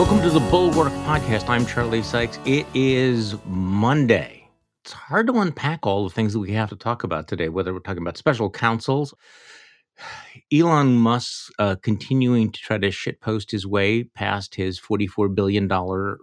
Welcome to the Bulwark Podcast. I'm Charlie Sykes. It is Monday. It's hard to unpack all the things that we have to talk about today, whether we're talking about special counsels, Elon Musk uh, continuing to try to shitpost his way past his $44 billion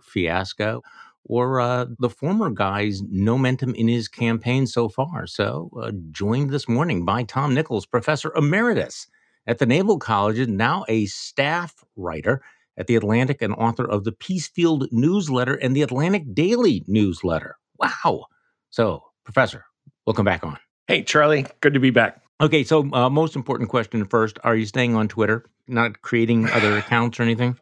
fiasco, or uh, the former guy's momentum in his campaign so far. So, uh, joined this morning by Tom Nichols, Professor Emeritus at the Naval College, and now a staff writer at the Atlantic and author of the Peacefield newsletter and the Atlantic Daily newsletter. Wow. So, Professor, welcome back on. Hey, Charlie. Good to be back. Okay, so uh, most important question first: Are you staying on Twitter? Not creating other accounts or anything?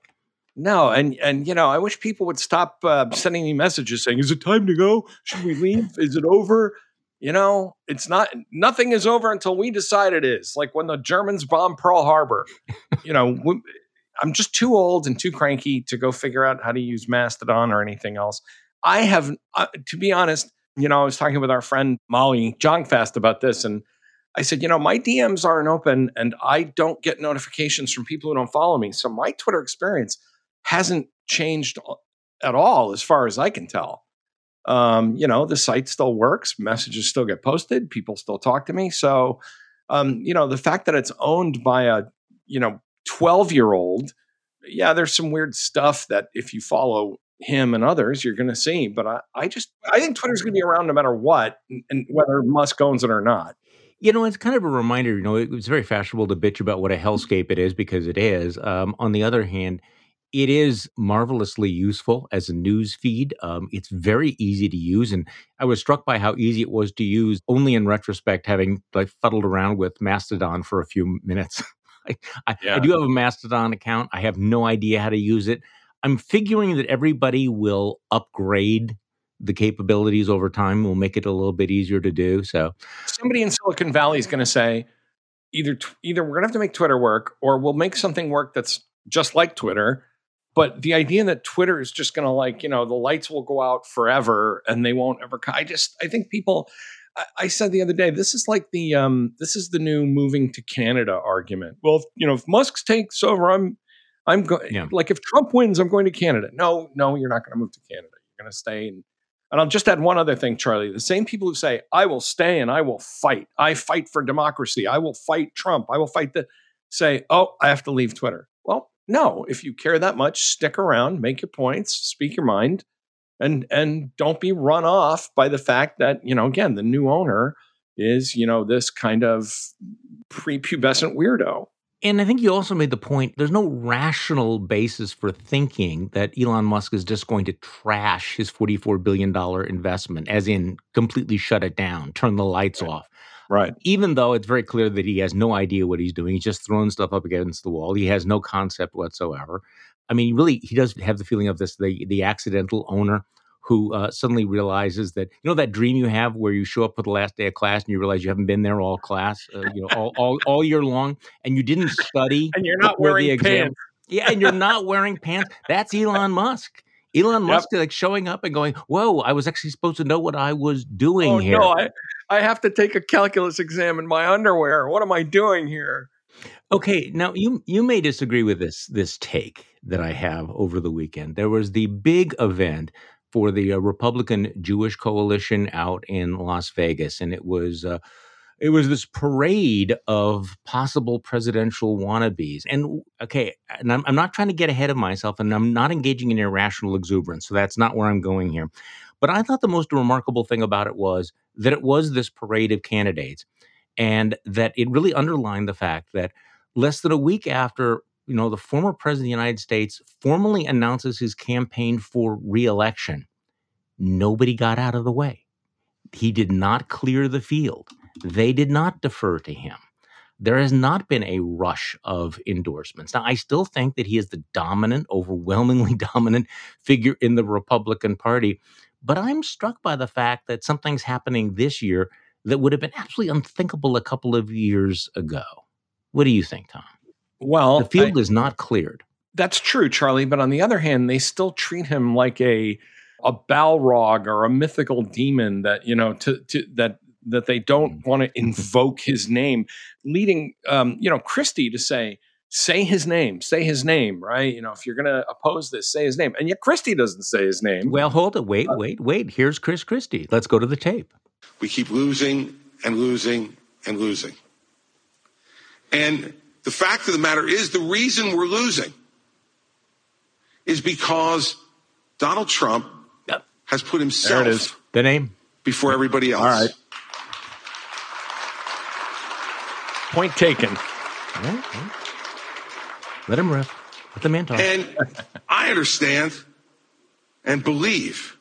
No, and and you know, I wish people would stop uh, sending me messages saying, "Is it time to go? Should we leave? Is it over?" You know, it's not. Nothing is over until we decide it is. Like when the Germans bombed Pearl Harbor. you know, I'm just too old and too cranky to go figure out how to use Mastodon or anything else. I have, uh, to be honest, you know, I was talking with our friend Molly Jong-Fast about this, and I said, you know, my DMs aren't open, and I don't get notifications from people who don't follow me. So my Twitter experience hasn't changed at all, as far as I can tell. Um, you know, the site still works, messages still get posted, people still talk to me. So, um, you know, the fact that it's owned by a, you know, 12 year old, yeah, there's some weird stuff that if you follow him and others, you're going to see. But I, I just, I think Twitter's going to be around no matter what, and whether Musk owns it or not. You know, it's kind of a reminder. You know, it's very fashionable to bitch about what a hellscape it is because it is. Um, on the other hand, it is marvelously useful as a news feed. Um, it's very easy to use, and I was struck by how easy it was to use. Only in retrospect, having like fuddled around with Mastodon for a few minutes. I, I, yeah. I do have a Mastodon account. I have no idea how to use it. I'm figuring that everybody will upgrade the capabilities over time. And will make it a little bit easier to do. So, somebody in Silicon Valley is going to say, either either we're going to have to make Twitter work, or we'll make something work that's just like Twitter. But the idea that Twitter is just going to like you know the lights will go out forever and they won't ever. I just I think people I, said the other day, this is like the um, this is the new moving to Canada argument. Well, if, you know, if Musk takes over, I'm I'm going yeah. like if Trump wins, I'm going to Canada. No, no, you're not going to move to Canada. You're going to stay. And, and I'll just add one other thing, Charlie. The same people who say I will stay and I will fight. I fight for democracy. I will fight Trump. I will fight the say, oh, I have to leave Twitter. Well, no. If you care that much, stick around, make your points, speak your mind and and don't be run off by the fact that you know again the new owner is you know this kind of prepubescent weirdo and I think you also made the point there's no rational basis for thinking that Elon Musk is just going to trash his $44 billion investment, as in completely shut it down, turn the lights right. off. Right. Even though it's very clear that he has no idea what he's doing, he's just throwing stuff up against the wall. He has no concept whatsoever. I mean, really, he does have the feeling of this the the accidental owner who uh, suddenly realizes that you know that dream you have where you show up for the last day of class and you realize you haven't been there all class, uh, you know, all, all all year long, and you didn't study, and you're not wearing the exam. pants. Yeah, and you're not wearing pants. That's Elon Musk. Elon Musk yep. like showing up and going, "Whoa, I was actually supposed to know what I was doing oh, here." No, I, I have to take a calculus exam in my underwear. What am I doing here? Okay, now you you may disagree with this this take that I have over the weekend. There was the big event for the uh, Republican Jewish Coalition out in Las Vegas, and it was uh, it was this parade of possible presidential wannabes. And okay, and I'm, I'm not trying to get ahead of myself, and I'm not engaging in irrational exuberance, so that's not where I'm going here. But I thought the most remarkable thing about it was that it was this parade of candidates, and that it really underlined the fact that less than a week after you know the former president of the United States formally announces his campaign for reelection, nobody got out of the way. He did not clear the field. They did not defer to him. There has not been a rush of endorsements. Now, I still think that he is the dominant, overwhelmingly dominant figure in the Republican Party, but I'm struck by the fact that something's happening this year that would have been absolutely unthinkable a couple of years ago. What do you think, Tom? Well, the field I, is not cleared. That's true, Charlie. But on the other hand, they still treat him like a a Balrog or a mythical demon that you know to, to that that they don't mm. want to invoke his name, leading um, you know Christie to say say his name, say his name, right? You know, if you're going to oppose this, say his name. And yet Christie doesn't say his name. Well, hold it. Wait, uh, wait, wait. Here's Chris Christie. Let's go to the tape. We keep losing and losing and losing. And the fact of the matter is, the reason we're losing is because Donald Trump yep. has put himself the name before everybody else. All right. Point taken. Let him riff. Let the man talk. And I understand and believe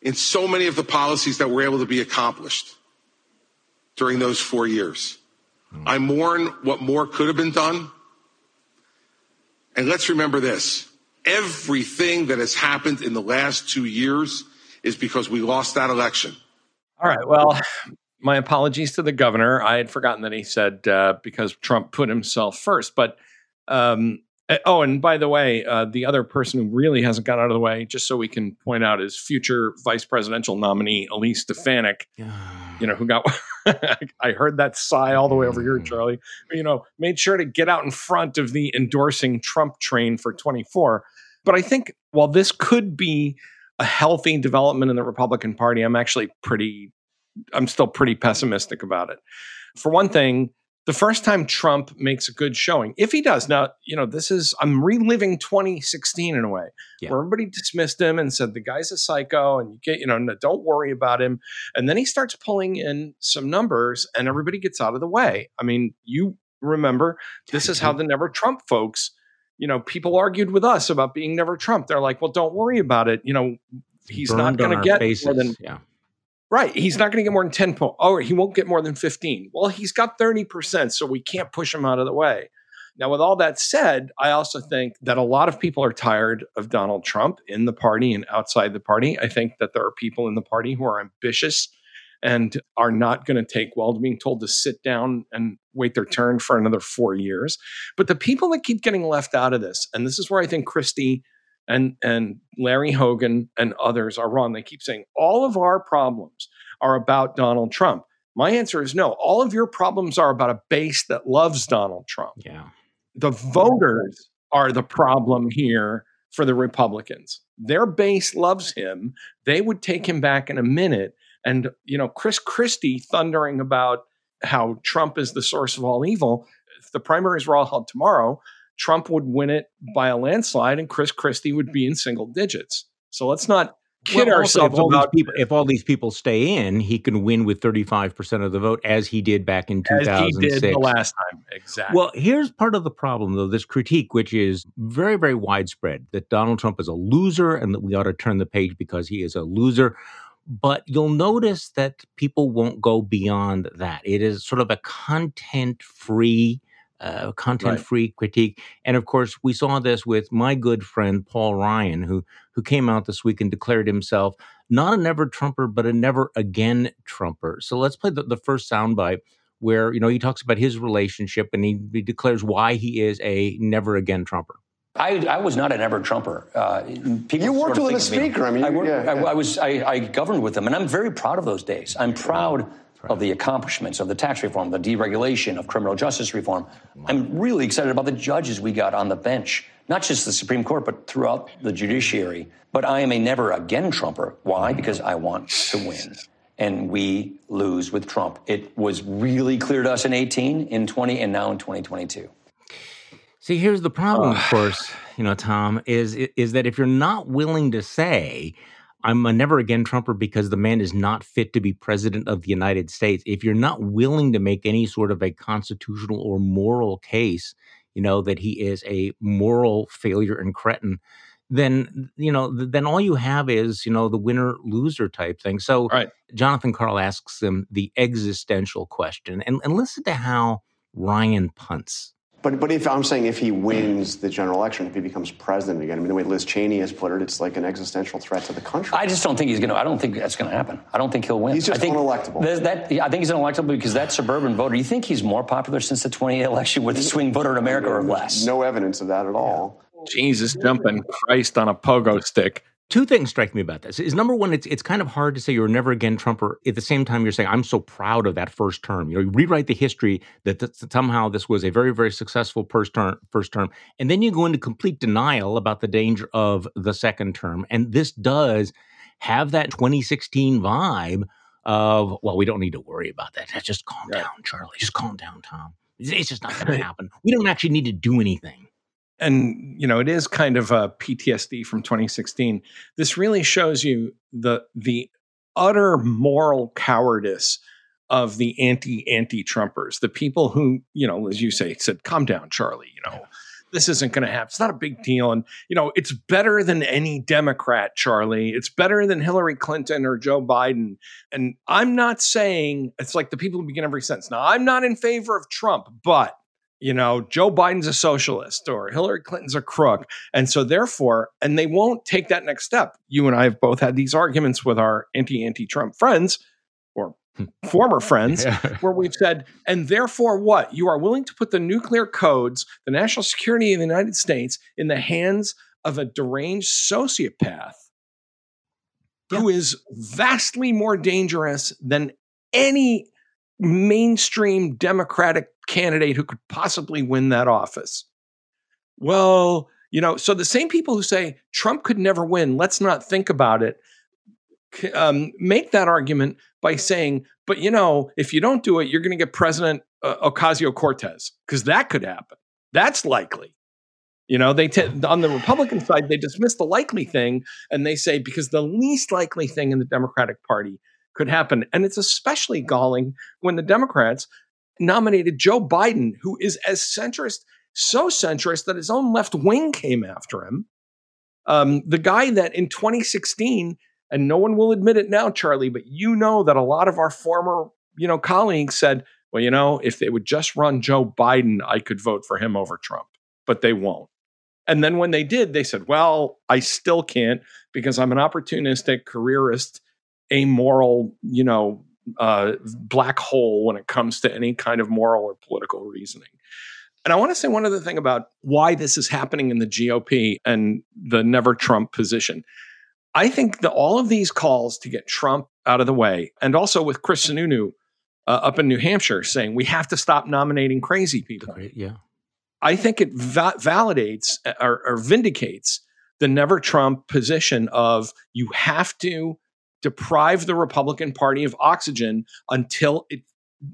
in so many of the policies that were able to be accomplished during those four years. I mourn what more could have been done. And let's remember this everything that has happened in the last two years is because we lost that election. All right. Well, my apologies to the governor. I had forgotten that he said uh, because Trump put himself first. But um, oh, and by the way, uh, the other person who really hasn't got out of the way, just so we can point out, is future vice presidential nominee Elise Stefanik. You know, who got? I heard that sigh all the way over here. Charlie. You know, made sure to get out in front of the endorsing Trump train for 24. But I think while this could be a healthy development in the Republican Party, I'm actually pretty, I'm still pretty pessimistic about it. For one thing, the first time Trump makes a good showing, if he does, now, you know, this is, I'm reliving 2016 in a way yeah. where everybody dismissed him and said the guy's a psycho and you get, you know, don't worry about him. And then he starts pulling in some numbers and everybody gets out of the way. I mean, you remember this is how the Never Trump folks, you know, people argued with us about being Never Trump. They're like, well, don't worry about it. You know, he's not going to get faces. more than, yeah Right. He's not going to get more than 10 points. Oh, he won't get more than 15. Well, he's got 30%, so we can't push him out of the way. Now, with all that said, I also think that a lot of people are tired of Donald Trump in the party and outside the party. I think that there are people in the party who are ambitious and are not going to take well to being told to sit down and wait their turn for another four years. But the people that keep getting left out of this, and this is where I think Christie and and Larry Hogan and others are wrong. They keep saying all of our problems are about Donald Trump. My answer is no. All of your problems are about a base that loves Donald Trump. Yeah. The voters are the problem here for the Republicans. Their base loves him. They would take him back in a minute. And, you know, Chris Christie thundering about how Trump is the source of all evil. If the primaries were all held tomorrow, Trump would win it by a landslide and Chris Christie would be in single digits. So let's not kid well, ourselves if all, about people, if all these people stay in, he can win with 35% of the vote as he did back in 2006. As he did the last time. Exactly. Well, here's part of the problem though, this critique which is very very widespread that Donald Trump is a loser and that we ought to turn the page because he is a loser. But you'll notice that people won't go beyond that. It is sort of a content free uh, content free right. critique. And of course, we saw this with my good friend Paul Ryan, who who came out this week and declared himself not a never Trumper, but a never again Trumper. So let's play the, the first soundbite where you know he talks about his relationship and he, he declares why he is a never again Trumper. I, I, was not an ever Trumper. Uh, you worked with a speaker. I mean, I, worked, yeah, yeah. I, I was. I, governed with them, and I'm very proud of those days. I'm proud of the accomplishments of the tax reform, the deregulation of criminal justice reform. I'm really excited about the judges we got on the bench, not just the Supreme Court, but throughout the judiciary. But I am a never again Trumper. Why? Because I want to win. And we lose with Trump. It was really clear to us in 18, in 20, and now in 2022. See, here's the problem, uh, of course, you know, Tom, is is that if you're not willing to say I'm a never again Trumper because the man is not fit to be president of the United States. If you're not willing to make any sort of a constitutional or moral case, you know, that he is a moral failure and cretin, then you know, then all you have is you know the winner loser type thing. So right. Jonathan Karl asks them the existential question, and and listen to how Ryan punts but but if I'm saying if he wins the general election, if he becomes president again, I mean the way Liz Cheney has put it, it's like an existential threat to the country. I just don't think he's going to. I don't think that's going to happen. I don't think he'll win. He's just I think unelectable. That, I think he's unelectable because that suburban voter. You think he's more popular since the 20 election with the swing voter in America or less? No evidence of that at all. Jesus jumping Christ on a pogo stick. Two things strike me about this. Is number one, it's it's kind of hard to say you're never again Trumper. At the same time, you're saying I'm so proud of that first term. You know, you rewrite the history that, that somehow this was a very very successful first term. First term, and then you go into complete denial about the danger of the second term. And this does have that 2016 vibe of well, we don't need to worry about that. Just calm right. down, Charlie. Just calm down, Tom. It's just not going to happen. We don't actually need to do anything and you know it is kind of a PTSD from 2016. This really shows you the the utter moral cowardice of the anti anti Trumpers, the people who you know, as you say, said, "Calm down, Charlie." You know, this isn't going to happen. It's not a big deal, and you know, it's better than any Democrat, Charlie. It's better than Hillary Clinton or Joe Biden. And I'm not saying it's like the people who begin every sentence. Now, I'm not in favor of Trump, but you know, Joe Biden's a socialist or Hillary Clinton's a crook. And so, therefore, and they won't take that next step. You and I have both had these arguments with our anti anti Trump friends or hmm. former friends yeah. where we've said, and therefore, what? You are willing to put the nuclear codes, the national security of the United States in the hands of a deranged sociopath yeah. who is vastly more dangerous than any mainstream Democratic candidate who could possibly win that office. Well, you know, so the same people who say Trump could never win, let's not think about it, um, make that argument by saying, but you know, if you don't do it, you're going to get President uh, Ocasio Cortez, because that could happen. That's likely. You know, they t- on the Republican side, they dismiss the likely thing and they say because the least likely thing in the Democratic Party could happen. And it's especially galling when the Democrats nominated Joe Biden, who is as centrist, so centrist that his own left wing came after him. Um, the guy that in 2016, and no one will admit it now, Charlie, but you know that a lot of our former, you know, colleagues said, well, you know, if they would just run Joe Biden, I could vote for him over Trump, but they won't. And then when they did, they said, well, I still can't because I'm an opportunistic careerist, amoral, you know, uh, black hole when it comes to any kind of moral or political reasoning. And I want to say one other thing about why this is happening in the GOP and the never Trump position. I think that all of these calls to get Trump out of the way, and also with Chris Sununu uh, up in New Hampshire saying we have to stop nominating crazy people. Yeah. I think it va- validates uh, or, or vindicates the never Trump position of you have to deprive the Republican Party of oxygen until it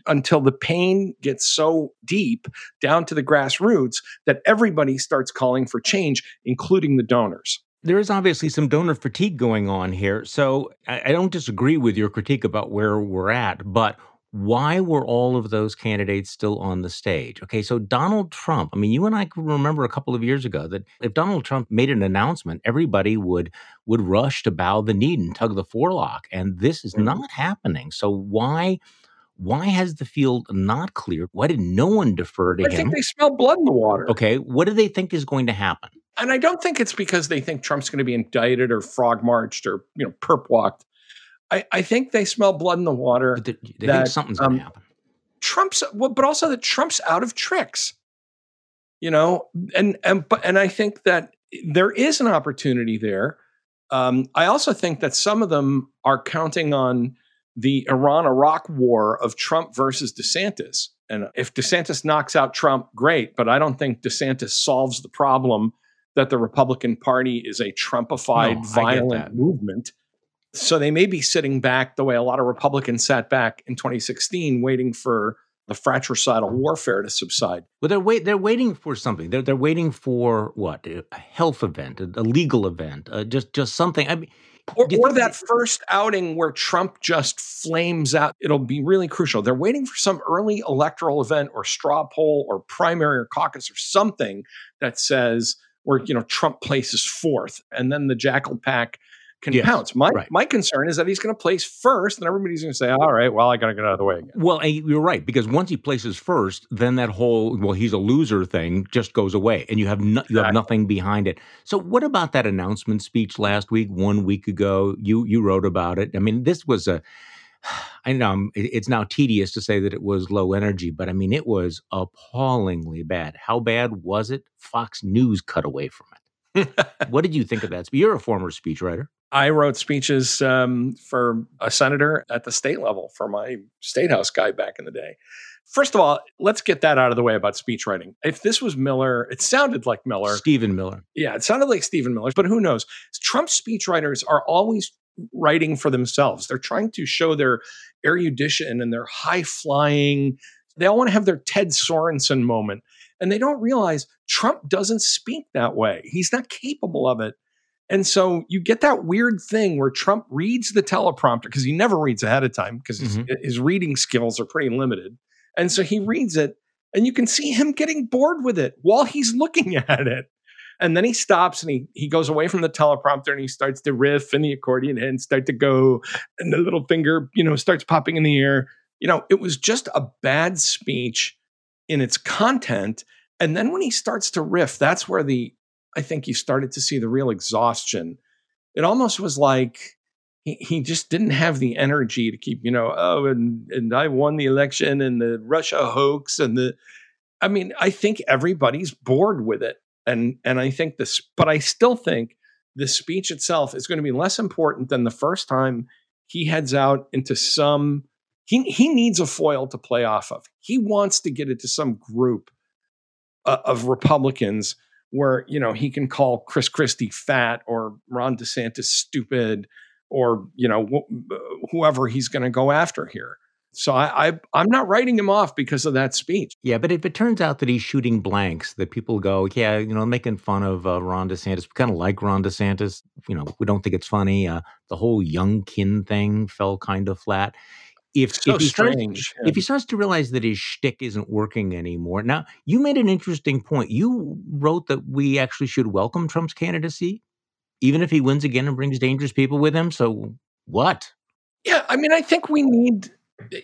until the pain gets so deep down to the grassroots that everybody starts calling for change, including the donors. There is obviously some donor fatigue going on here. So I, don't disagree with your critique about where we're at, but why were all of those candidates still on the stage? Okay, so Donald Trump, I mean, you and I can remember a couple of years ago that if Donald Trump made an announcement, everybody would would rush to bow the knee and tug the forelock. And this is mm-hmm. not happening. So why why has the field not cleared? Why did no one defer to I him? I think they smell blood in the water. Okay, what do they think is going to happen? And I don't think it's because they think Trump's going to be indicted or frog marched or you know perp walked. I, I think they smell blood in the water. They, they that, think something's um, going to happen. Trump's, well, but also that Trump's out of tricks. You know, and and but and I think that there is an opportunity there. Um, I also think that some of them are counting on the Iran Iraq war of Trump versus DeSantis. And if DeSantis knocks out Trump, great. But I don't think DeSantis solves the problem that the Republican Party is a Trumpified no, violent movement. So they may be sitting back the way a lot of Republicans sat back in 2016, waiting for the fratricidal warfare to subside. Well, they're wait they're waiting for something. They're they're waiting for what a health event, a, legal event, uh, just just something. I mean. Or, or that first outing where Trump just flames out. It'll be really crucial. They're waiting for some early electoral event or straw poll or primary or caucus or something that says where you know Trump places fourth, and then the jackal pack can yes, pounce. My right. my concern is that he's going to place first, and everybody's going to say, "All right, well, I got to get out of the way again." Well, you're right because once he places first, then that whole "well, he's a loser" thing just goes away, and you have no, you have nothing behind it. So, what about that announcement speech last week, one week ago? You you wrote about it. I mean, this was a. I know it's now tedious to say that it was low energy, but I mean, it was appallingly bad. How bad was it? Fox News cut away from it. what did you think of that? You're a former speechwriter. I wrote speeches um, for a senator at the state level for my state house guy back in the day. First of all, let's get that out of the way about speechwriting. If this was Miller, it sounded like Miller. Stephen Miller. Yeah, it sounded like Stephen Miller, but who knows? Trump speechwriters are always writing for themselves. They're trying to show their erudition and their high flying. They all want to have their Ted Sorensen moment. And they don't realize Trump doesn't speak that way. He's not capable of it. And so you get that weird thing where Trump reads the teleprompter because he never reads ahead of time because mm-hmm. his, his reading skills are pretty limited. And so he reads it and you can see him getting bored with it while he's looking at it. And then he stops and he he goes away from the teleprompter and he starts to riff and the accordion hands start to go and the little finger, you know, starts popping in the air. You know, it was just a bad speech in its content. And then when he starts to riff, that's where the I think you started to see the real exhaustion. It almost was like he, he just didn't have the energy to keep, you know, oh, and and I won the election and the Russia hoax and the I mean, I think everybody's bored with it. And and I think this, but I still think the speech itself is going to be less important than the first time he heads out into some he he needs a foil to play off of. He wants to get into some group uh, of Republicans where you know he can call Chris Christie fat or Ron DeSantis stupid or you know wh- whoever he's going to go after here. So I, I I'm not writing him off because of that speech. Yeah, but if it turns out that he's shooting blanks, that people go, yeah, you know, making fun of uh, Ron DeSantis, we kind of like Ron DeSantis. You know, we don't think it's funny. Uh, the whole Youngkin thing fell kind of flat if, so if he strange. Starts, yeah. if he starts to realize that his shtick isn't working anymore. Now, you made an interesting point. You wrote that we actually should welcome Trump's candidacy, even if he wins again and brings dangerous people with him. So what? Yeah, I mean, I think we need.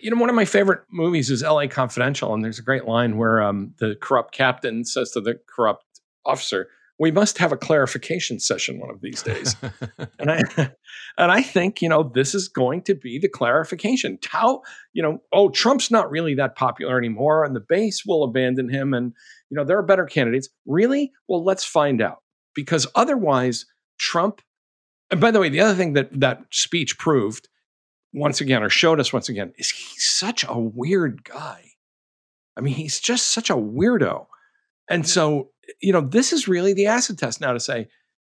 You know, one of my favorite movies is L.A. Confidential, and there's a great line where um, the corrupt captain says to the corrupt officer, we must have a clarification session one of these days. and I and I think, you know, this is going to be the clarification. How, you know, oh, Trump's not really that popular anymore and the base will abandon him and you know, there are better candidates. Really? Well, let's find out. Because otherwise, Trump and by the way, the other thing that that speech proved once again or showed us once again is he's such a weird guy. I mean, he's just such a weirdo. And so you know, this is really the acid test now to say,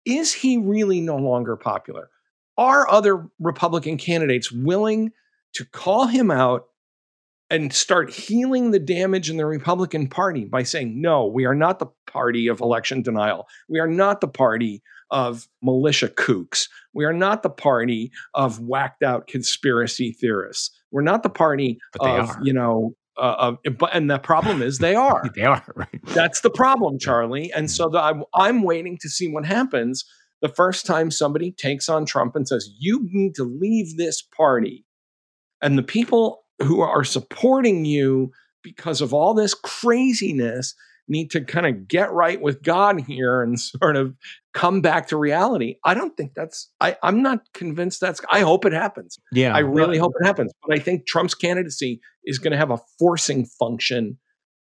is he really no longer popular? Are other Republican candidates willing to call him out and start healing the damage in the Republican Party by saying, no, we are not the party of election denial. We are not the party of militia kooks. We are not the party of whacked out conspiracy theorists. We're not the party of, are. you know, uh, but and the problem is they are. they are right. That's the problem, Charlie. And so the, I'm, I'm waiting to see what happens the first time somebody takes on Trump and says you need to leave this party, and the people who are supporting you because of all this craziness need to kind of get right with God here and sort of come back to reality. I don't think that's I, I'm not convinced that's I hope it happens. Yeah. I really hope it happens. But I think Trump's candidacy is going to have a forcing function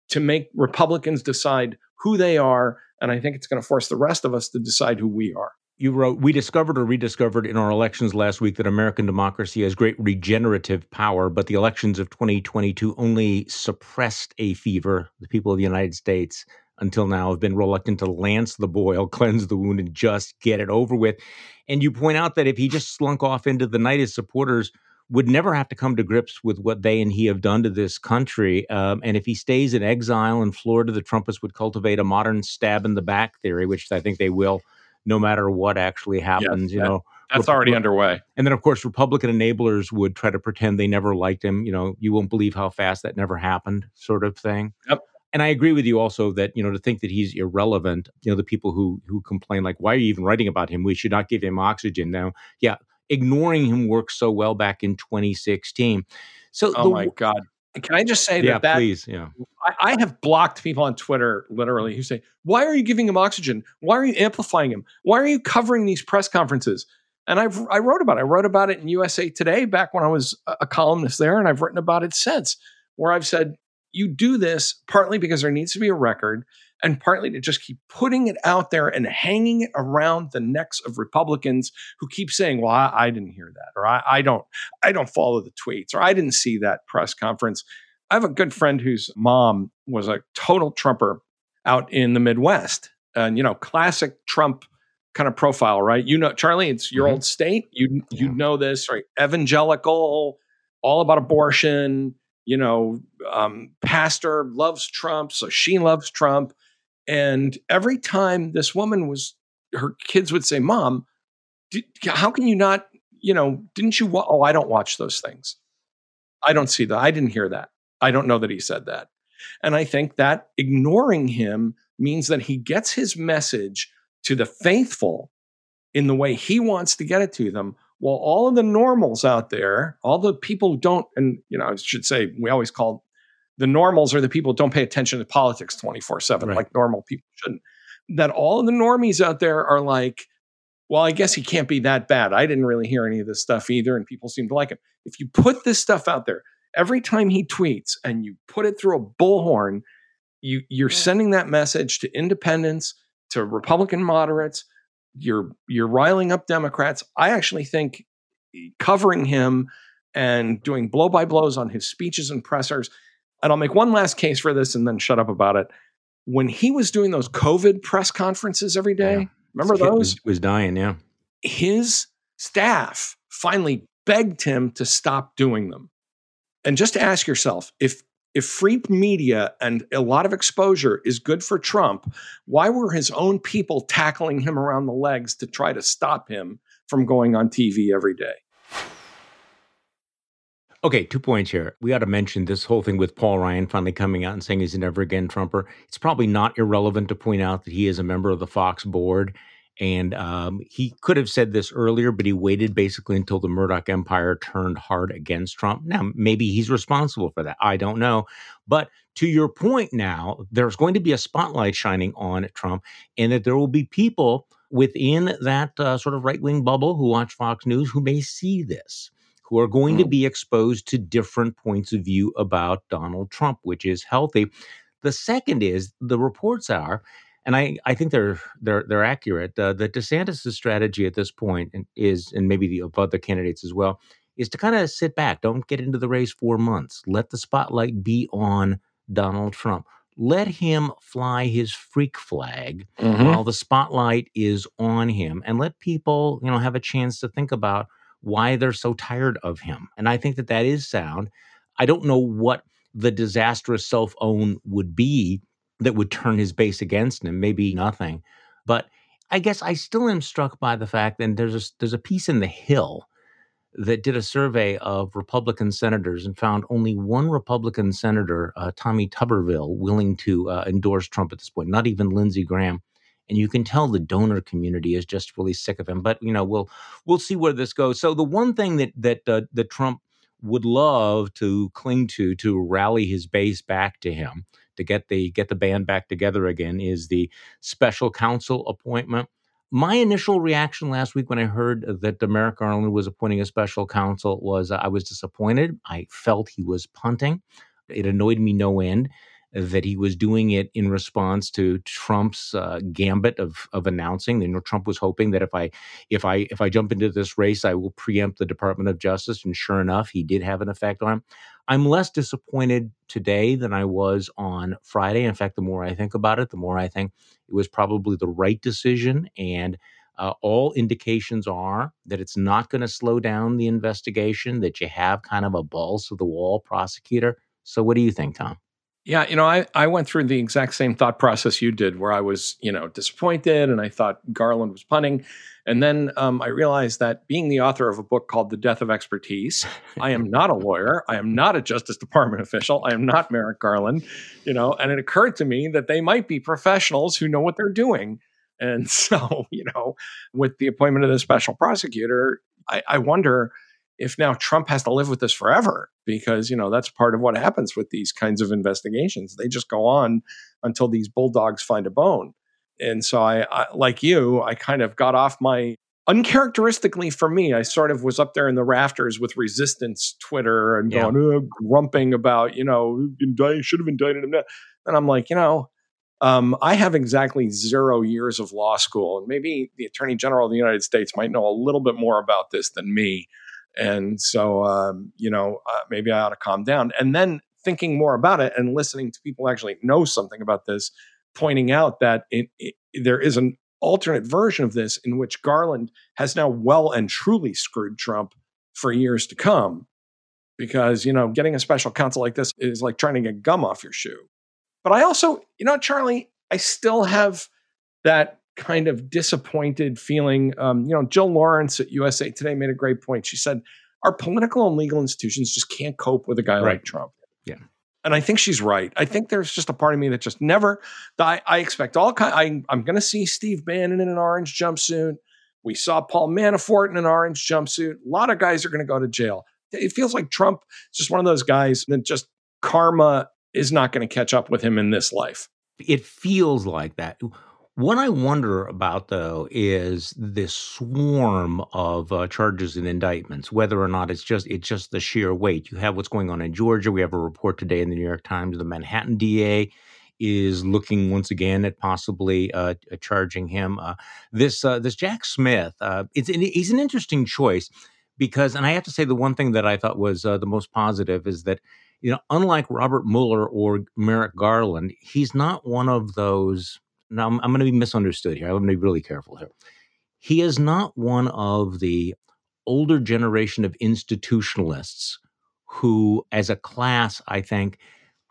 to make Republicans decide who they are. And I think it's going to force the rest of us to decide who we are. You wrote, We discovered or rediscovered in our elections last week that American democracy has great regenerative power, but the elections of 2022 only suppressed a fever. The people of the United States until now have been reluctant to lance the boil, cleanse the wound, and just get it over with. And you point out that if he just slunk off into the night, his supporters would never have to come to grips with what they and he have done to this country. Um, and if he stays in exile in Florida, the Trumpists would cultivate a modern stab in the back theory, which I think they will, no matter what actually happens. Yes, you know, that's already underway. And then, of course, Republican enablers would try to pretend they never liked him. You know, you won't believe how fast that never happened, sort of thing. Yep. And I agree with you also that you know to think that he's irrelevant. You know, the people who who complain like, "Why are you even writing about him? We should not give him oxygen." Now, yeah, ignoring him worked so well back in 2016. So, oh the, my God. Can I just say yeah, that, that please, yeah. I, I, have blocked people on Twitter literally who say, Why are you giving him oxygen? Why are you amplifying him? Why are you covering these press conferences? And I've I wrote about it. I wrote about it in USA Today back when I was a columnist there, and I've written about it since, where I've said, you do this partly because there needs to be a record, and partly to just keep putting it out there and hanging it around the necks of Republicans who keep saying, "Well, I, I didn't hear that," or I, "I don't, I don't follow the tweets," or "I didn't see that press conference." I have a good friend whose mom was a total Trumper out in the Midwest, and you know, classic Trump kind of profile, right? You know, Charlie, it's your mm-hmm. old state. You you yeah. know this, right? Evangelical, all about abortion. You know, um, pastor loves Trump, so she loves Trump. And every time this woman was, her kids would say, "Mom, did, how can you not? You know, didn't you? Wa- oh, I don't watch those things. I don't see that. I didn't hear that. I don't know that he said that." And I think that ignoring him means that he gets his message to the faithful in the way he wants to get it to them while all of the normals out there all the people who don't and you know i should say we always call the normals are the people who don't pay attention to politics 24 7 like normal people shouldn't that all of the normies out there are like well i guess he can't be that bad i didn't really hear any of this stuff either and people seem to like him if you put this stuff out there every time he tweets and you put it through a bullhorn you you're sending that message to independents to Republican moderates. You're you're riling up Democrats. I actually think covering him and doing blow by blows on his speeches and pressers. And I'll make one last case for this and then shut up about it. When he was doing those COVID press conferences every day, yeah. remember those? Was, was dying, yeah. His staff finally begged him to stop doing them. And just ask yourself if if free media and a lot of exposure is good for Trump, why were his own people tackling him around the legs to try to stop him from going on TV every day? Okay, two points here. We ought to mention this whole thing with Paul Ryan finally coming out and saying he's a never again Trumper. It's probably not irrelevant to point out that he is a member of the Fox board and um, he could have said this earlier, but he waited basically until the Murdoch empire turned hard against Trump. Now, maybe he's responsible for that. I don't know. But to your point now, there's going to be a spotlight shining on Trump, and that there will be people within that uh, sort of right wing bubble who watch Fox News who may see this, who are going mm. to be exposed to different points of view about Donald Trump, which is healthy. The second is the reports are and I, I think they're they're they're accurate. Uh, that DeSantis' strategy at this point is, and maybe the of other candidates as well, is to kind of sit back, don't get into the race for months, let the spotlight be on Donald Trump. Let him fly his freak flag mm-hmm. while the spotlight is on him, and let people, you know, have a chance to think about why they're so tired of him. And I think that that is sound. I don't know what the disastrous self own would be that would turn his base against him, maybe nothing. But I guess I still am struck by the fact, and there's a, there's a piece in The Hill that did a survey of Republican senators and found only one Republican senator, uh, Tommy Tuberville, willing to uh, endorse Trump at this point, not even Lindsey Graham. And you can tell the donor community is just really sick of him. But you know, we'll we'll see where this goes. So the one thing that that uh, Trump would love to cling to to rally his base back to him to get the get the band back together again is the special counsel appointment. My initial reaction last week when I heard that Merrick Garland was appointing a special counsel was uh, I was disappointed. I felt he was punting. It annoyed me no end that he was doing it in response to Trump's uh, gambit of of announcing. You know, Trump was hoping that if I if I if I jump into this race, I will preempt the Department of Justice, and sure enough, he did have an effect on him. I'm less disappointed today than I was on Friday. In fact, the more I think about it, the more I think it was probably the right decision. And uh, all indications are that it's not going to slow down the investigation, that you have kind of a balls to the wall prosecutor. So, what do you think, Tom? Yeah, you know, I, I went through the exact same thought process you did, where I was, you know, disappointed and I thought Garland was punning. And then um, I realized that being the author of a book called The Death of Expertise, I am not a lawyer. I am not a Justice Department official. I am not Merrick Garland, you know, and it occurred to me that they might be professionals who know what they're doing. And so, you know, with the appointment of the special prosecutor, I, I wonder if now Trump has to live with this forever because you know that's part of what happens with these kinds of investigations they just go on until these bulldogs find a bone and so I, I, like you i kind of got off my uncharacteristically for me i sort of was up there in the rafters with resistance twitter and yeah. going oh, grumping about you know indict, should have indicted him and i'm like you know Um, I have exactly zero years of law school, and maybe the Attorney General of the United States might know a little bit more about this than me. And so, um, you know, uh, maybe I ought to calm down. And then thinking more about it and listening to people actually know something about this, pointing out that it, it, there is an alternate version of this in which Garland has now well and truly screwed Trump for years to come. Because, you know, getting a special counsel like this is like trying to get gum off your shoe. But I also, you know, Charlie, I still have that kind of disappointed feeling. Um, you know, Jill Lawrence at USA Today made a great point. She said, Our political and legal institutions just can't cope with a guy right. like Trump. Yeah. And I think she's right. I think there's just a part of me that just never. I, I expect all kind. I, I'm going to see Steve Bannon in an orange jumpsuit. We saw Paul Manafort in an orange jumpsuit. A lot of guys are going to go to jail. It feels like Trump is just one of those guys that just karma is not going to catch up with him in this life. It feels like that. What I wonder about, though, is this swarm of uh, charges and indictments. Whether or not it's just it's just the sheer weight. You have what's going on in Georgia. We have a report today in the New York Times. The Manhattan DA is looking once again at possibly uh, charging him. Uh, this uh, this Jack Smith. Uh, it's he's an interesting choice because, and I have to say, the one thing that I thought was uh, the most positive is that you know, unlike Robert Mueller or Merrick Garland, he's not one of those. Now, I'm, I'm going to be misunderstood here. I'm going to be really careful here. He is not one of the older generation of institutionalists who, as a class, I think,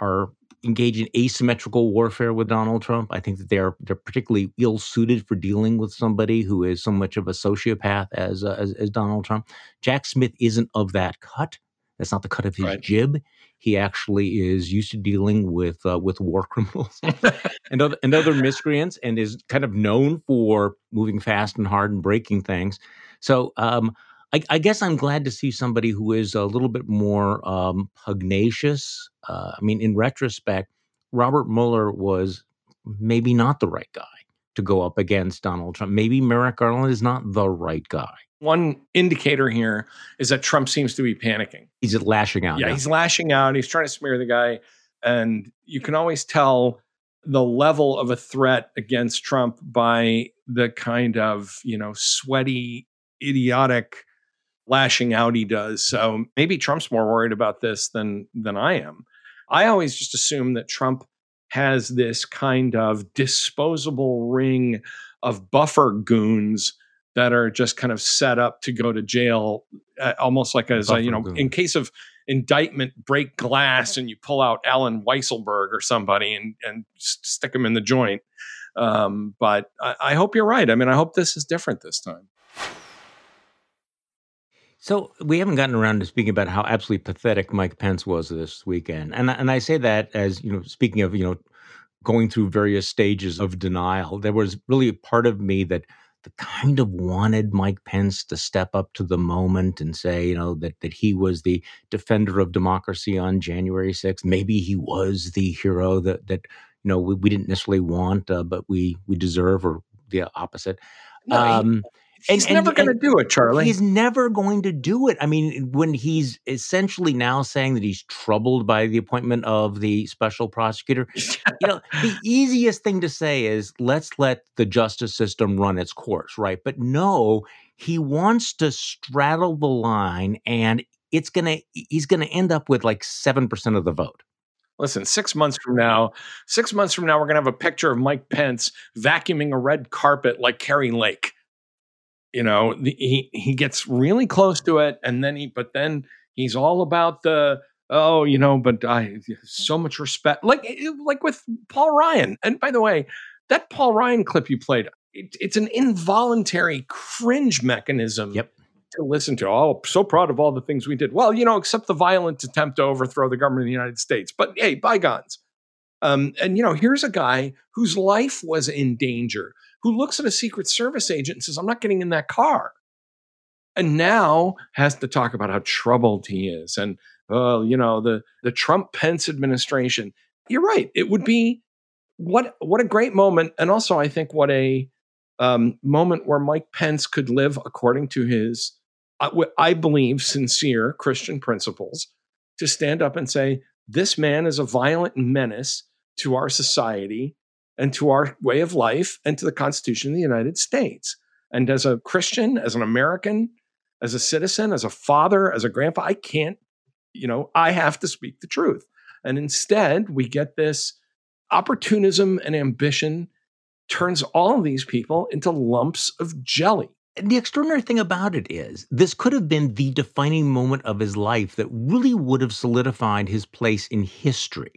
are engaged in asymmetrical warfare with Donald Trump. I think that they're they're particularly ill suited for dealing with somebody who is so much of a sociopath as, uh, as as Donald Trump. Jack Smith isn't of that cut. That's not the cut of his right. jib. He actually is used to dealing with uh, with war criminals and other and other miscreants, and is kind of known for moving fast and hard and breaking things. So um, I, I, guess I'm glad to see somebody who is a little bit more um, pugnacious. Uh, I mean, in retrospect, Robert Mueller was maybe not the right guy to go up against Donald Trump. Maybe Merrick Garland is not the right guy. One indicator here is that Trump seems to be panicking. He's lashing out. Yeah, he's lashing out. He's trying to smear the guy. And you can always tell the level of a threat against Trump by the kind of, you know, sweaty, idiotic lashing out he does. So maybe Trump's more worried about this than than I am. I always just assume that Trump has this kind of disposable ring of buffer goons that are just kind of set up to go to jail, uh, almost like as a, you know, in case of indictment, break glass and you pull out Allen Weisselberg or somebody and and stick them in the joint. Um, but I, I hope you're right. I mean, I hope this is different this time. So we haven't gotten around to speaking about how absolutely pathetic Mike Pence was this weekend, and and I say that as you know, speaking of you know, going through various stages of denial. There was really a part of me that kind of wanted Mike Pence to step up to the moment and say, you know, that that he was the defender of democracy on January 6th. Maybe he was the hero that that you know we, we didn't necessarily want, uh, but we we deserve, or the opposite. No, um, He's and, never going to do it, Charlie. He's never going to do it. I mean, when he's essentially now saying that he's troubled by the appointment of the special prosecutor, you know, the easiest thing to say is let's let the justice system run its course, right? But no, he wants to straddle the line and it's going to he's going to end up with like 7% of the vote. Listen, six months from now, six months from now, we're going to have a picture of Mike Pence vacuuming a red carpet like Kari Lake you know the, he he gets really close to it and then he but then he's all about the oh you know but i so much respect like like with paul ryan. And by the way that paul ryan clip you played it, it's an involuntary cringe mechanism yep. to listen to. Oh so proud of all the things we did. Well you know except the violent attempt to overthrow the government of the united states. But hey bygones. Um, and you know here's a guy whose life was in danger who looks at a Secret Service agent and says, I'm not getting in that car. And now has to talk about how troubled he is. And, uh, you know, the, the Trump Pence administration. You're right. It would be what what a great moment. And also, I think what a um, moment where Mike Pence could live according to his, uh, I believe, sincere Christian principles to stand up and say, this man is a violent menace to our society and to our way of life and to the Constitution of the United States. And as a Christian, as an American, as a citizen, as a father, as a grandpa, I can't, you know, I have to speak the truth. And instead, we get this opportunism and ambition turns all of these people into lumps of jelly. And the extraordinary thing about it is, this could have been the defining moment of his life that really would have solidified his place in history.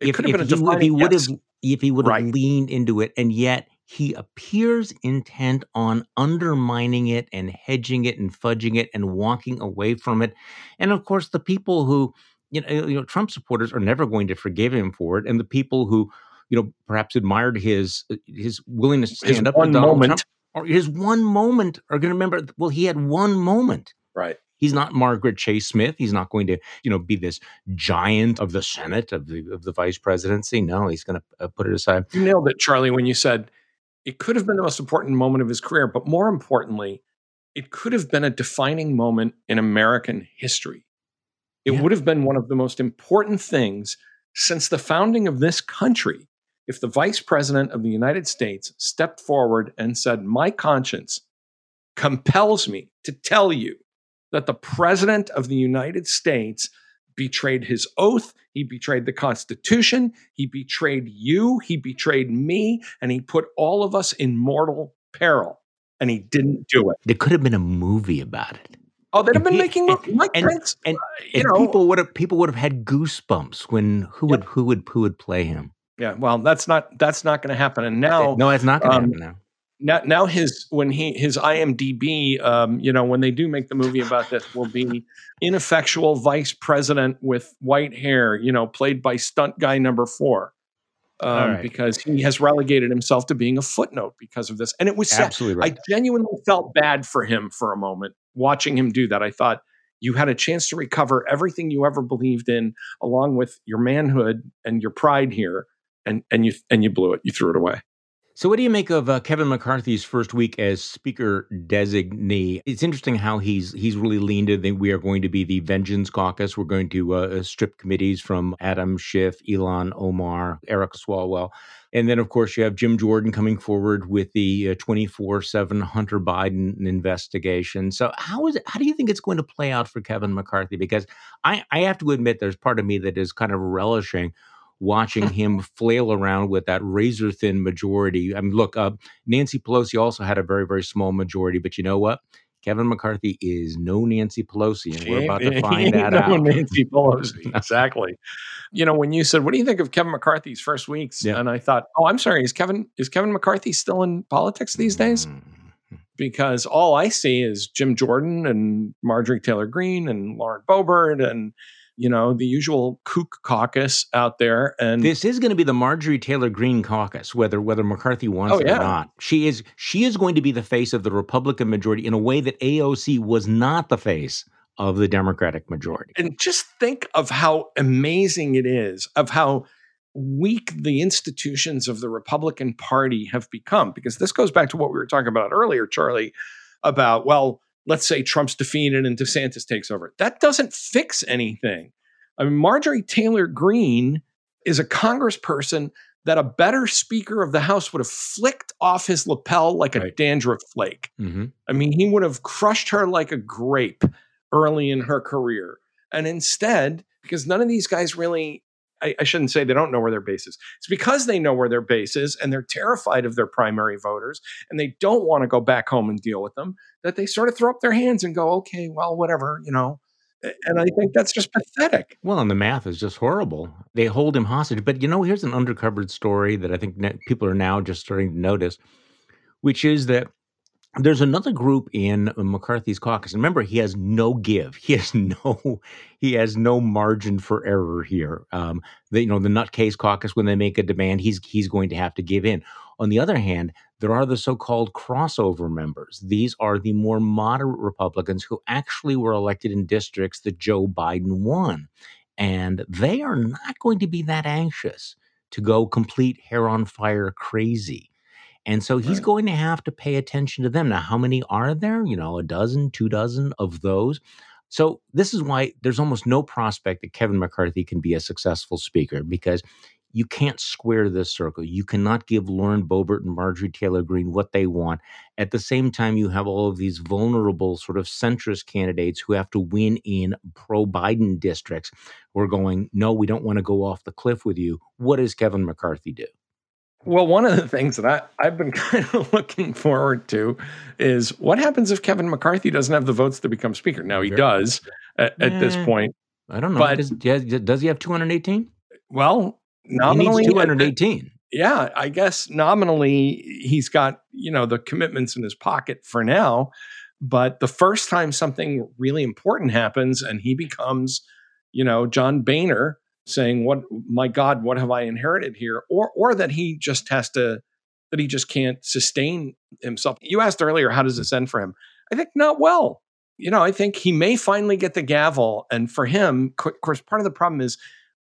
It if, could have been a he, would- he defining- would yes. have if he would have Right. leaned into it, and yet he appears intent on undermining it and hedging it and fudging it and walking away from it. And of course, the people who you know, you know Trump supporters are never going to forgive him for it, and the people who you know perhaps admired his uh, his willingness to His stand up one to Donald moment. Trump or his one moment are going to remember. Well, he had one moment. Right. He's not Margaret Chase Smith. He's not going to, you know, be this giant of the Senate of the of the vice presidency. No, he's going to uh, put it aside. You nailed it, Charlie, when you said it could have been the most important moment of his career, but more importantly, it could have been a defining moment in American history. It Yeah. would have been one of the most important things since the founding of this country if the vice president of the United States stepped forward and said, My conscience compels me to tell you that the president of the United States betrayed his oath, he betrayed the Constitution, he betrayed you, he betrayed me, and he put all of us in mortal peril. And he didn't do it. There could have been a movie about it, Oh, they'd have been making and- Mike and- Pence. and, uh, you and know, people would have people would have had goosebumps when who would who would who would play him. yeah. Well, that's not that's not going to happen. And now, no, it's not going to um, happen now. Now, now his when he his IMDb, um, you know, when they do make the movie about this, will be ineffectual vice president with white hair, you know, played by stunt guy number four, um, right. because he has relegated himself to being a footnote because of this. And it was sad. Absolutely right. I genuinely felt bad for him for a moment watching him do that. I thought you had a chance to recover everything you ever believed in, along with your manhood and your pride here, and and you and you blew it. You threw it away. So, what do you make of uh, Kevin McCarthy's first week as Speaker designee? It's interesting how he's he's really leaned in. That we are going to be the Vengeance Caucus. We're going to uh, strip committees from Adam Schiff, Ilhan Omar, Eric Swalwell, and then of course you have Jim Jordan coming forward with the uh, twenty four seven Hunter Biden investigation. So, how is it? How do you think it's going to play out for Kevin McCarthy? Because I I have to admit, there's part of me that is kind of relishing watching him flail around with that razor thin majority. I mean, look, uh, Nancy Pelosi also had a very, very small majority, but you know what? Kevin McCarthy is no Nancy Pelosi, and we're about to find that No, out. Nancy Pelosi, exactly. You know, when you said, "What do you think of Kevin McCarthy's first weeks?" Yeah. and I thought, "Oh, I'm sorry, is Kevin is Kevin McCarthy still in politics these days?" Mm. Because all I see is Jim Jordan and Marjorie Taylor Greene and Lauren Boebert and you know the usual kook caucus out there. And This is going to be the Marjorie Taylor Greene caucus, whether whether McCarthy wants Oh, it yeah. or not. She is she is going to be the face of the Republican majority in a way that AOC was not the face of the Democratic majority. and just think of how amazing it is of how weak the institutions of the Republican Party have become. Because this goes back to what we were talking about earlier, Charlie, about, well, let's say Trump's defeated and DeSantis takes over. That doesn't fix anything. I mean, Marjorie Taylor Greene is a congressperson that a better Speaker of the House would have flicked off his lapel like a Right. dandruff flake. hmm I mean, he would have crushed her like a grape early in her career. And instead, because none of these guys really, I, I shouldn't say they don't know where their base is. It's because they know where their base is and they're terrified of their primary voters and they don't want to go back home and deal with them that they sort of throw up their hands and go, okay, well, whatever, you know. And I think that's just pathetic. Well, and the math is just horrible. They hold him hostage. But you know, here's an undercovered story that I think people are now just starting to notice, which is that there's another group in McCarthy's caucus. Remember, he has no give. He has no he has no margin for error here. Um, the, you know, the nutcase caucus, when they make a demand, he's he's going to have to give in. On the other hand, there are the so-called crossover members. These are the more moderate Republicans who actually were elected in districts that Joe Biden won. And they are not going to be that anxious to go complete hair on fire crazy. And so he's Right. going to have to pay attention to them. Now, how many are there? You know, a dozen, two dozen of those. So this is why there's almost no prospect that Kevin McCarthy can be a successful speaker because you can't square this circle. You cannot give Lauren Boebert and Marjorie Taylor Greene what they want. At the same time, you have all of these vulnerable, sort of centrist candidates who have to win in pro Biden districts. We're going, no, we don't want to go off the cliff with you. What does Kevin McCarthy do? Well, one of the things that I, I've been kind of looking forward to is what happens if Kevin McCarthy doesn't have the votes to become speaker? Now, he does at, at this mm. point. I don't know. But- does, does he have 218? Well, He nominally, uh, uh, needs 218. yeah, I guess nominally he's got, you know, the commitments in his pocket for now. But the first time something really important happens and he becomes, you know, John Boehner saying, What my God, what have I inherited here? Or or that he just has to that he just can't sustain himself. You asked earlier, how does this end for him? I think not well. You know, I think he may finally get the gavel. And for him, of course, part of the problem is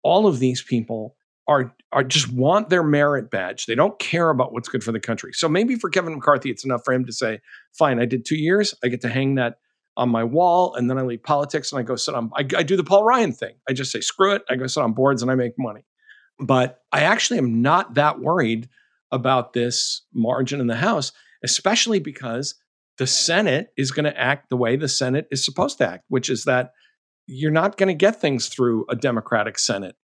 all of these people are are just want their merit badge. They don't care about what's good for the country. So maybe for Kevin McCarthy, it's enough for him to say, "Fine, I did two years. I get to hang that on my wall, and then I leave politics and I go sit on. I, I do the Paul Ryan thing. I just say, screw it. I go sit on boards and I make money. But I actually am not that worried about this margin in the House, especially because the Senate is going to act the way the Senate is supposed to act, which is that you're not going to get things through a Democratic Senate.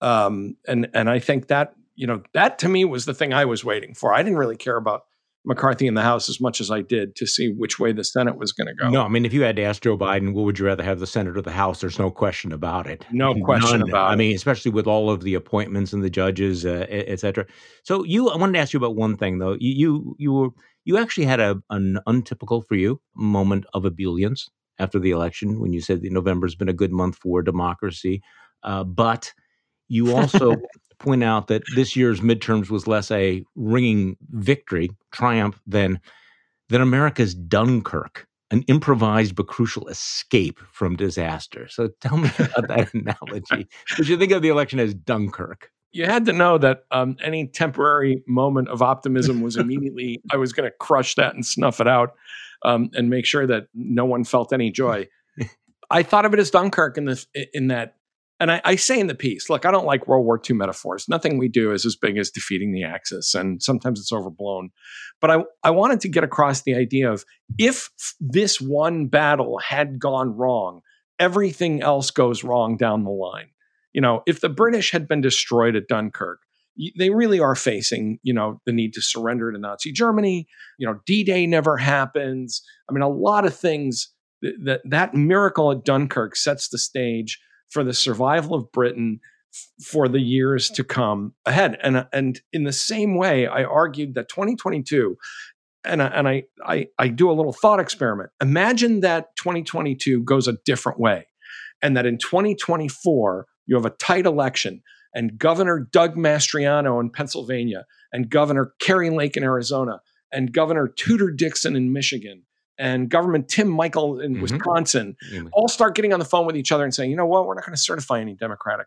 Um, and and I think that you know that to me was the thing I was waiting for. I didn't really care about McCarthy in the House as much as I did to see which way the Senate was going to go. No, I mean, if you had to ask Joe Biden, what would you rather have, the Senate or the House? There's no question about it. No question None. about it. I mean, especially with all of the appointments and the judges, uh, et et cetera. So, you, I wanted to ask you about one thing though. You, you, you were, you actually had a an untypical for you moment of ebullience after the election when you said that November's been a good month for democracy, uh, but you also point out that this year's midterms was less a ringing victory, triumph than than America's Dunkirk, an improvised but crucial escape from disaster. So tell me about that analogy. Did you think of the election as Dunkirk? you had to know that um, any temporary moment of optimism was immediately I was going to crush that and snuff it out um, and make sure that no one felt any joy. I thought of it as Dunkirk in this in that, and I, I say in the piece, look, I don't like World War II metaphors. Nothing we do is as big as defeating the Axis, and sometimes it's overblown. But I I wanted to get across the idea of if this one battle had gone wrong, everything else goes wrong down the line you know, if the British had been destroyed at Dunkirk, they really are facing, you know, the need to surrender to Nazi Germany. You know, D-Day never happens. I mean, a lot of things that that miracle at Dunkirk sets the stage for the survival of Britain for the years to come ahead. And and in the same way, I argued that 2022 and I, and I, I I do a little thought experiment. Imagine that 2022 goes a different way and that in 2024 you have a tight election, and Governor Doug Mastriano in Pennsylvania, and Governor Kari Lake in Arizona, and Governor Tudor Dixon in Michigan, and Governor Tim Michels in Mhm. Wisconsin Mm-hmm. all start getting on the phone with each other and saying, you know what, we're not going to certify any Democratic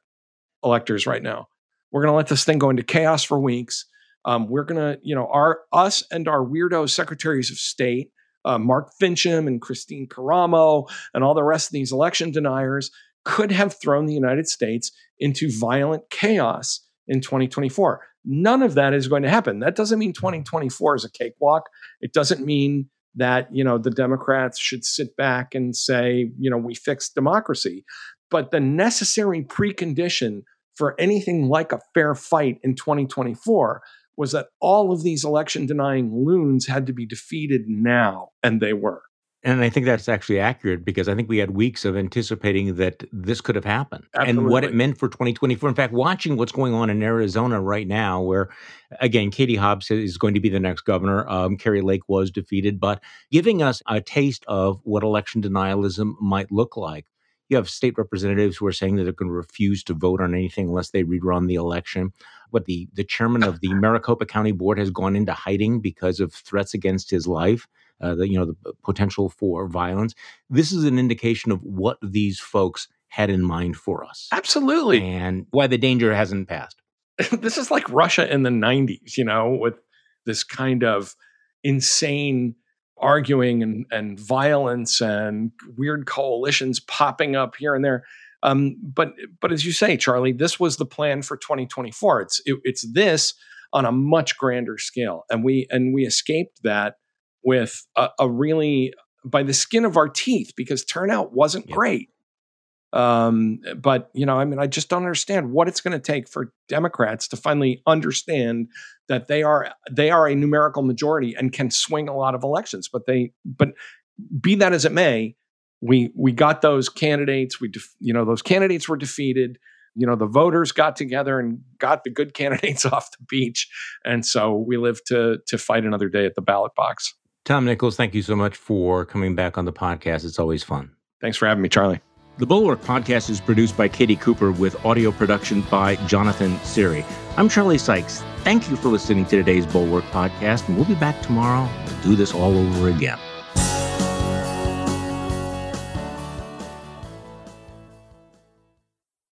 electors right now. We're going to let this thing go into chaos for weeks. Um, we're going to, you know, our us and our weirdo secretaries of state, uh, Mark Finchem and Kristina Karamo, and all the rest of these election deniers could have thrown the United States into violent chaos in 2024. None of that is going to happen. That doesn't mean 2024 is a cakewalk. It doesn't mean that you know the Democrats should sit back and say, you know, we fixed democracy. But the necessary precondition for anything like a fair fight in 2024 was that all of these election denying loons had to be defeated now, and they were. And I think that's actually accurate because I think we had weeks of anticipating that this could have happened and what it meant for 2024. In fact, watching what's going on in Arizona right now, where again, Katie Hobbs is going to be the next governor. Um, Kari Lake was defeated, but giving us a taste of what election denialism might look like. You have state representatives who are saying that they're going to refuse to vote on anything unless they rerun the election. But the, the chairman of the Maricopa County Board has gone into hiding because of threats against his life uh, the you know the potential for violence. This is an indication of what these folks had in mind for us, Absolutely. and why the danger hasn't passed. this is like Russia in the 90s, you know, with this kind of insane arguing and, and violence and weird coalitions popping up here and there. Um, but but as you say, Charlie, this was the plan for 2024. It's it, it's this on a much grander scale, and we and we escaped that with a, a really by the skin of our teeth because turnout wasn't yep. great. Um, but you know, I mean, I just don't understand what it's going to take for Democrats to finally understand that they are they are a numerical majority and can swing a lot of elections. But they, but be that as it may, we we got those candidates. We def, you know those candidates were defeated. You know the voters got together and got the good candidates off the beach, and so we live to to fight another day at the ballot box. Tom Nichols, thank you so much for coming back on the podcast. It's always fun. Thanks for having me, Charlie. The Bulwark podcast is produced by Katie Cooper with audio production by Jonathan Siri. I'm Charlie Sykes. Thank you for listening to today's Bulwark podcast, and we'll be back tomorrow to do this all over again.